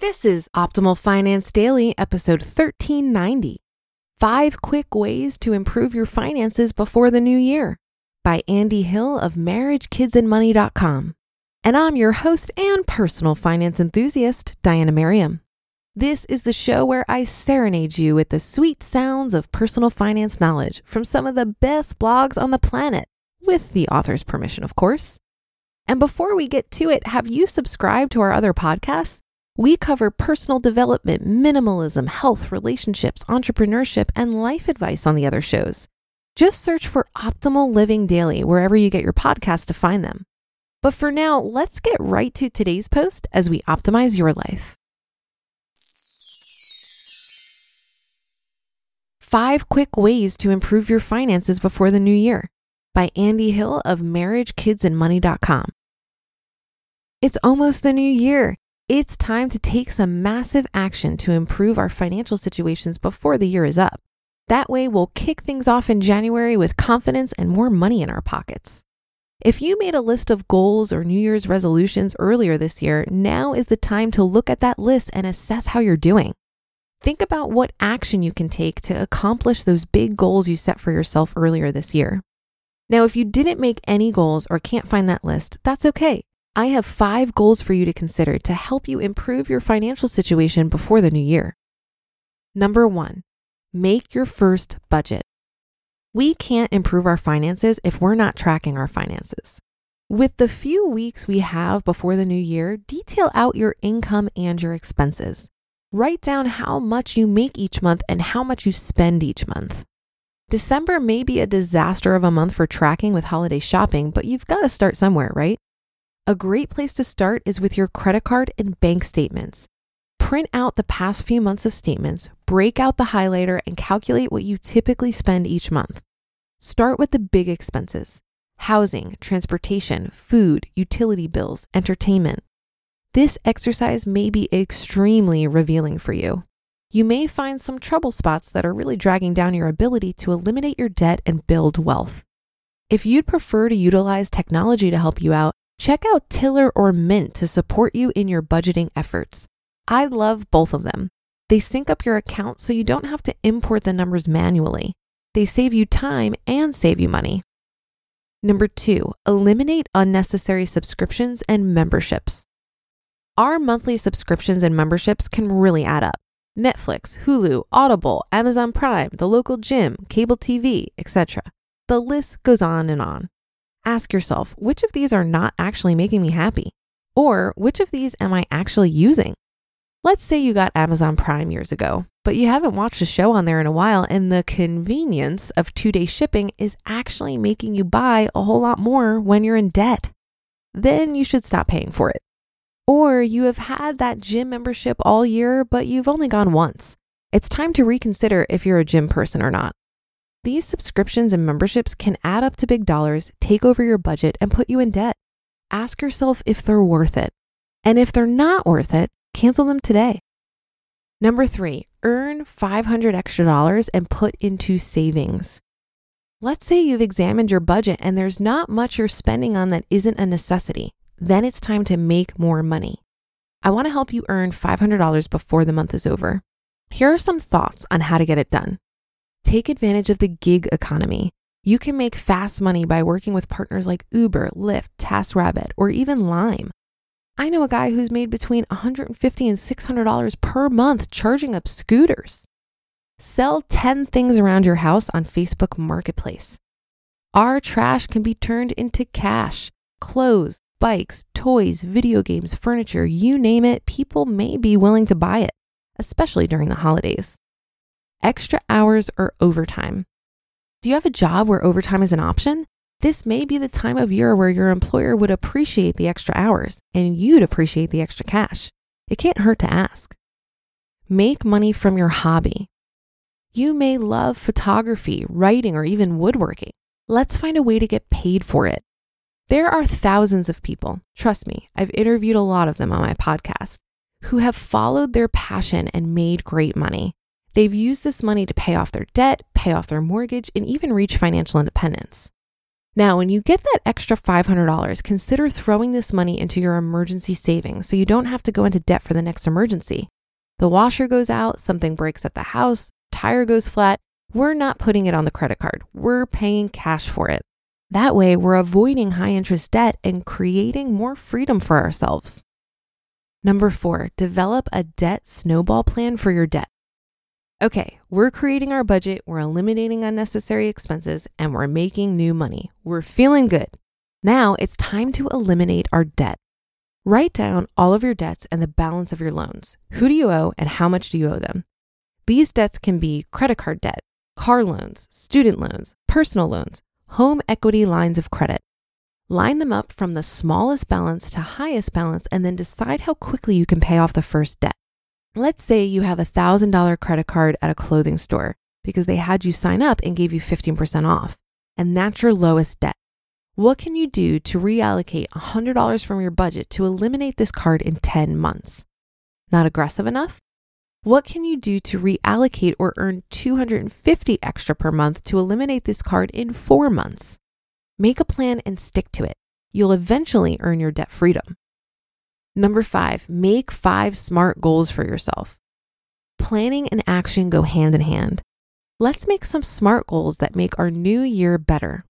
This is Optimal Finance Daily, episode 1390 Five Quick Ways to Improve Your Finances Before the New Year by Andy Hill of MarriageKidsAndMoney.com. And I'm your host and personal finance enthusiast, Diania Merriam. This is the show where I serenade you with the sweet sounds of personal finance knowledge from some of the best blogs on the planet, with the author's permission, of course. And before we get to it, have you subscribed to our other podcasts? We cover personal development, minimalism, health, relationships, entrepreneurship, and life advice on the other shows. Just search for Optimal Living Daily wherever you get your podcasts to find them. But for now, let's get right to today's post as we optimize your life. Five Quick Ways to Improve Your Finances Before the New Year by Andy Hill of MarriageKidsAndMoney.com. It's almost the new year. It's time to take some massive action to improve our financial situations before the year is up. That way, we'll kick things off in January with confidence and more money in our pockets. If you made a list of goals or New Year's resolutions earlier this year, now is the time to look at that list and assess how you're doing. Think about what action you can take to accomplish those big goals you set for yourself earlier this year. Now, if you didn't make any goals or can't find that list, that's okay. I have five goals for you to consider to help you improve your financial situation before the new year. Number one, make your first budget. We can't improve our finances if we're not tracking our finances. With the few weeks we have before the new year, detail out your income and your expenses. Write down how much you make each month and how much you spend each month. December may be a disaster of a month for tracking with holiday shopping, but you've got to start somewhere, right? A great place to start is with your credit card and bank statements. Print out the past few months of statements, break out the highlighter, and calculate what you typically spend each month. Start with the big expenses housing, transportation, food, utility bills, entertainment. This exercise may be extremely revealing for you. You may find some trouble spots that are really dragging down your ability to eliminate your debt and build wealth. If you'd prefer to utilize technology to help you out, check out Tiller or Mint to support you in your budgeting efforts. I love both of them. They sync up your account so you don't have to import the numbers manually. They save you time and save you money. Number two, eliminate unnecessary subscriptions and memberships. Our monthly subscriptions and memberships can really add up. Netflix, Hulu, Audible, Amazon Prime, the local gym, cable TV, etc. The list goes on and on. Ask yourself which of these are not actually making me happy? Or which of these am I actually using? Let's say you got Amazon Prime years ago, but you haven't watched a show on there in a while, and the convenience of two day shipping is actually making you buy a whole lot more when you're in debt. Then you should stop paying for it. Or you have had that gym membership all year, but you've only gone once. It's time to reconsider if you're a gym person or not. These subscriptions and memberships can add up to big dollars, take over your budget, and put you in debt. Ask yourself if they're worth it. And if they're not worth it, cancel them today. Number three, earn 500 extra dollars and put into savings. Let's say you've examined your budget and there's not much you're spending on that isn't a necessity. Then it's time to make more money. I want to help you earn $500 before the month is over. Here are some thoughts on how to get it done. Take advantage of the gig economy. You can make fast money by working with partners like Uber, Lyft, TaskRabbit, or even Lime. I know a guy who's made between 150 and $600 per month charging up scooters. Sell 10 things around your house on Facebook Marketplace. Our trash can be turned into cash. Clothes, bikes, toys, video games, furniture, you name it, people may be willing to buy it, especially during the holidays. Extra hours or overtime. Do you have a job where overtime is an option? This may be the time of year where your employer would appreciate the extra hours and you'd appreciate the extra cash. It can't hurt to ask. Make money from your hobby. You may love photography, writing, or even woodworking. Let's find a way to get paid for it. There are thousands of people, trust me, I've interviewed a lot of them on my podcast, who have followed their passion and made great money. They've used this money to pay off their debt, pay off their mortgage, and even reach financial independence. Now, when you get that extra $500, consider throwing this money into your emergency savings so you don't have to go into debt for the next emergency. The washer goes out, something breaks at the house, tire goes flat. We're not putting it on the credit card, we're paying cash for it. That way, we're avoiding high interest debt and creating more freedom for ourselves. Number four, develop a debt snowball plan for your debt. Okay, we're creating our budget, we're eliminating unnecessary expenses, and we're making new money. We're feeling good. Now it's time to eliminate our debt. Write down all of your debts and the balance of your loans. Who do you owe and how much do you owe them? These debts can be credit card debt, car loans, student loans, personal loans, home equity lines of credit. Line them up from the smallest balance to highest balance and then decide how quickly you can pay off the first debt. Let's say you have a $1,000 credit card at a clothing store because they had you sign up and gave you 15% off, and that's your lowest debt. What can you do to reallocate $100 from your budget to eliminate this card in 10 months? Not aggressive enough? What can you do to reallocate or earn 250 extra per month to eliminate this card in 4 months? Make a plan and stick to it. You'll eventually earn your debt freedom. Number 5, make 5 smart goals for yourself. Planning and action go hand in hand. Let's make some SMART goals that make our new year better.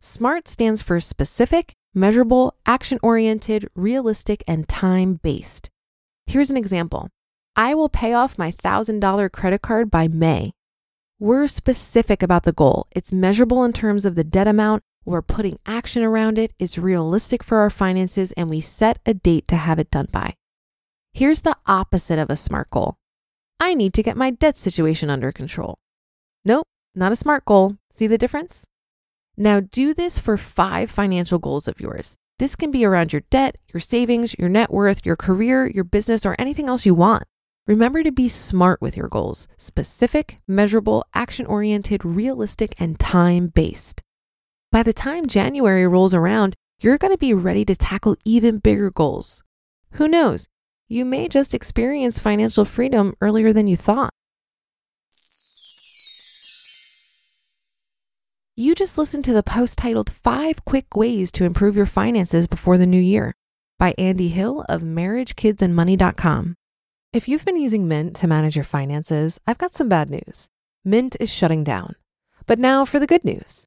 SMART stands for specific, measurable, action oriented, realistic, and time based. Here's an example I will pay off my $1,000 credit card by May. We're specific about the goal. It's measurable in terms of the debt amount. We're putting action around it. It's realistic for our finances, and we set a date to have it done by. Here's the opposite of a SMART goal I need to get my debt situation under control. Nope, not a SMART goal. See the difference? Now, do this for five financial goals of yours. This can be around your debt, your savings, your net worth, your career, your business, or anything else you want. Remember to be smart with your goals specific, measurable, action oriented, realistic, and time based. By the time January rolls around, you're going to be ready to tackle even bigger goals. Who knows? You may just experience financial freedom earlier than you thought. You just listened to the post titled Five Quick Ways to Improve Your Finances Before the New Year by Andy Hill of MarriageKidsAndMoney.com. If you've been using Mint to manage your finances, I've got some bad news. Mint is shutting down. But now for the good news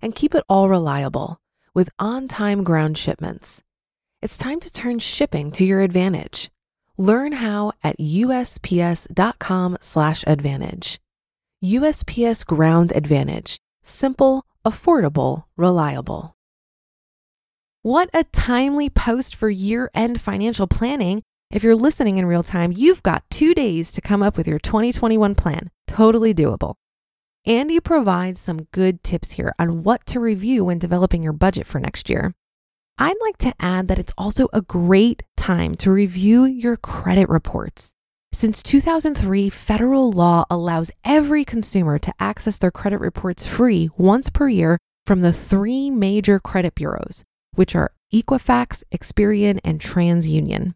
And keep it all reliable with on time ground shipments. It's time to turn shipping to your advantage. Learn how at USPS.com/slash advantage. USPS Ground Advantage. Simple, affordable, reliable. What a timely post for year end financial planning. If you're listening in real time, you've got two days to come up with your 2021 plan. Totally doable. Andy provides some good tips here on what to review when developing your budget for next year. I'd like to add that it's also a great time to review your credit reports. Since 2003, federal law allows every consumer to access their credit reports free once per year from the three major credit bureaus, which are Equifax, Experian, and TransUnion.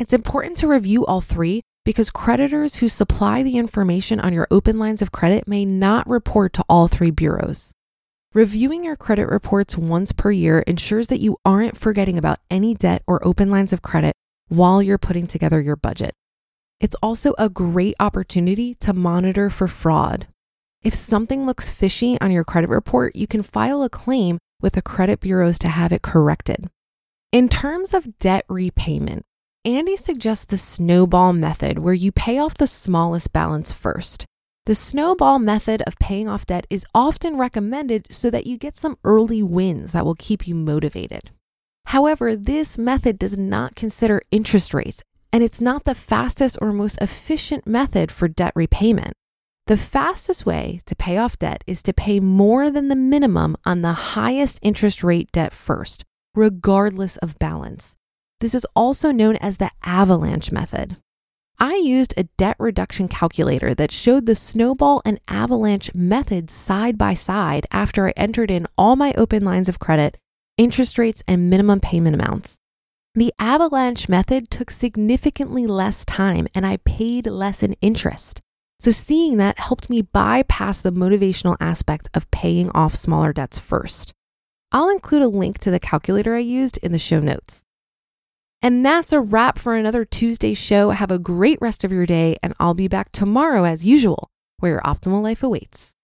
It's important to review all three because creditors who supply the information on your open lines of credit may not report to all three bureaus. Reviewing your credit reports once per year ensures that you aren't forgetting about any debt or open lines of credit while you're putting together your budget. It's also a great opportunity to monitor for fraud. If something looks fishy on your credit report, you can file a claim with the credit bureaus to have it corrected. In terms of debt repayment, Andy suggests the snowball method where you pay off the smallest balance first. The snowball method of paying off debt is often recommended so that you get some early wins that will keep you motivated. However, this method does not consider interest rates, and it's not the fastest or most efficient method for debt repayment. The fastest way to pay off debt is to pay more than the minimum on the highest interest rate debt first, regardless of balance. This is also known as the avalanche method. I used a debt reduction calculator that showed the snowball and avalanche methods side by side after I entered in all my open lines of credit, interest rates, and minimum payment amounts. The avalanche method took significantly less time and I paid less in interest. So, seeing that helped me bypass the motivational aspect of paying off smaller debts first. I'll include a link to the calculator I used in the show notes. And that's a wrap for another Tuesday show. Have a great rest of your day, and I'll be back tomorrow as usual, where your optimal life awaits.